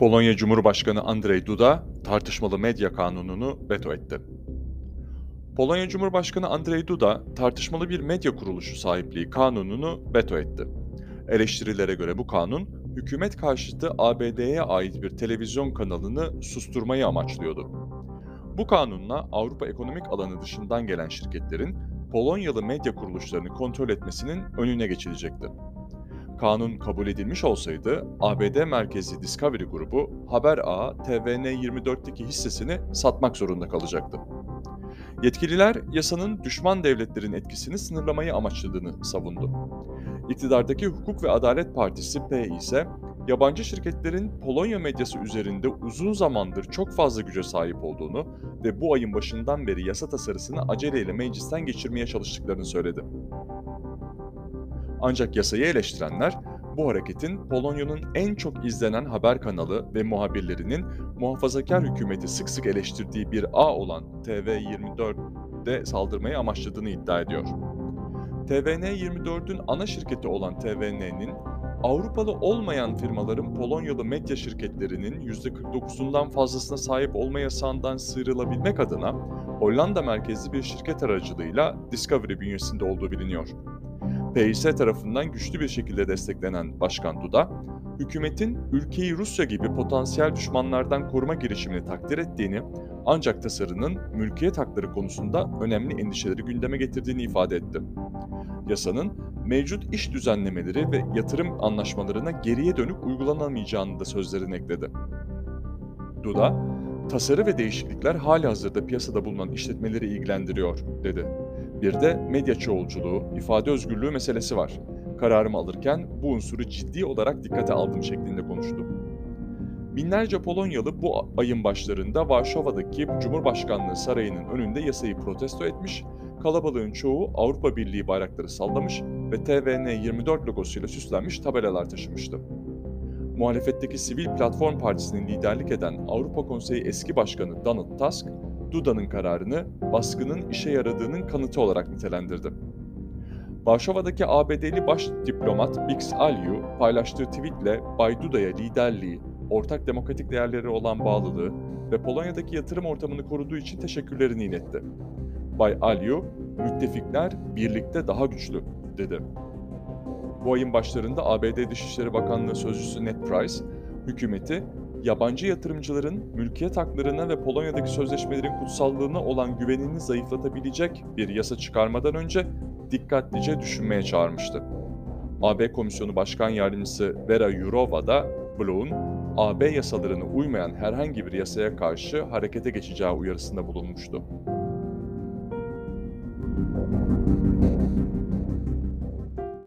Polonya Cumhurbaşkanı Andrzej Duda tartışmalı medya kanununu veto etti. Polonya Cumhurbaşkanı Andrzej Duda tartışmalı bir medya kuruluşu sahipliği kanununu veto etti. Eleştirilere göre bu kanun hükümet karşıtı ABD'ye ait bir televizyon kanalını susturmayı amaçlıyordu. Bu kanunla Avrupa Ekonomik Alanı dışından gelen şirketlerin Polonyalı medya kuruluşlarını kontrol etmesinin önüne geçilecekti. Kanun kabul edilmiş olsaydı ABD merkezli Discovery grubu Haber Ağı TVN24'teki hissesini satmak zorunda kalacaktı. Yetkililer yasanın düşman devletlerin etkisini sınırlamayı amaçladığını savundu. İktidardaki Hukuk ve Adalet Partisi P ise yabancı şirketlerin Polonya medyası üzerinde uzun zamandır çok fazla güce sahip olduğunu ve bu ayın başından beri yasa tasarısını aceleyle meclisten geçirmeye çalıştıklarını söyledi. Ancak yasayı eleştirenler bu hareketin Polonya'nın en çok izlenen haber kanalı ve muhabirlerinin muhafazakar hükümeti sık sık eleştirdiği bir ağ olan TV24'de saldırmayı amaçladığını iddia ediyor. TVN24'ün ana şirketi olan TVN'nin Avrupalı olmayan firmaların Polonyalı medya şirketlerinin %49'undan fazlasına sahip olma yasağından sıyrılabilmek adına Hollanda merkezli bir şirket aracılığıyla Discovery bünyesinde olduğu biliniyor. PYS tarafından güçlü bir şekilde desteklenen Başkan Duda, hükümetin ülkeyi Rusya gibi potansiyel düşmanlardan koruma girişimini takdir ettiğini ancak tasarının mülkiyet hakları konusunda önemli endişeleri gündeme getirdiğini ifade etti. Yasanın mevcut iş düzenlemeleri ve yatırım anlaşmalarına geriye dönük uygulanamayacağını da sözlerine ekledi. Duda, tasarı ve değişiklikler hali hazırda piyasada bulunan işletmeleri ilgilendiriyor, dedi. Bir de medya çoğulculuğu, ifade özgürlüğü meselesi var. Kararımı alırken bu unsuru ciddi olarak dikkate aldım şeklinde konuştu. Binlerce Polonyalı bu ayın başlarında Varşova'daki Cumhurbaşkanlığı Sarayı'nın önünde yasayı protesto etmiş, kalabalığın çoğu Avrupa Birliği bayrakları sallamış ve TVN24 logosuyla süslenmiş tabelalar taşımıştı. Muhalefetteki Sivil Platform Partisi'nin liderlik eden Avrupa Konseyi eski başkanı Donald Tusk, Duda'nın kararını baskının işe yaradığının kanıtı olarak nitelendirdi. Varşova'daki ABD'li baş diplomat Bix Aliu paylaştığı tweetle Bay Duda'ya liderliği, ortak demokratik değerleri olan bağlılığı ve Polonya'daki yatırım ortamını koruduğu için teşekkürlerini iletti. Bay Aliu, müttefikler birlikte daha güçlü, dedi. Bu ayın başlarında ABD Dışişleri Bakanlığı Sözcüsü Ned Price, hükümeti yabancı yatırımcıların mülkiyet haklarına ve Polonya'daki sözleşmelerin kutsallığına olan güvenini zayıflatabilecek bir yasa çıkarmadan önce dikkatlice düşünmeye çağırmıştı. AB Komisyonu Başkan Yardımcısı Vera Yurova da Bloom'un AB yasalarına uymayan herhangi bir yasaya karşı harekete geçeceği uyarısında bulunmuştu.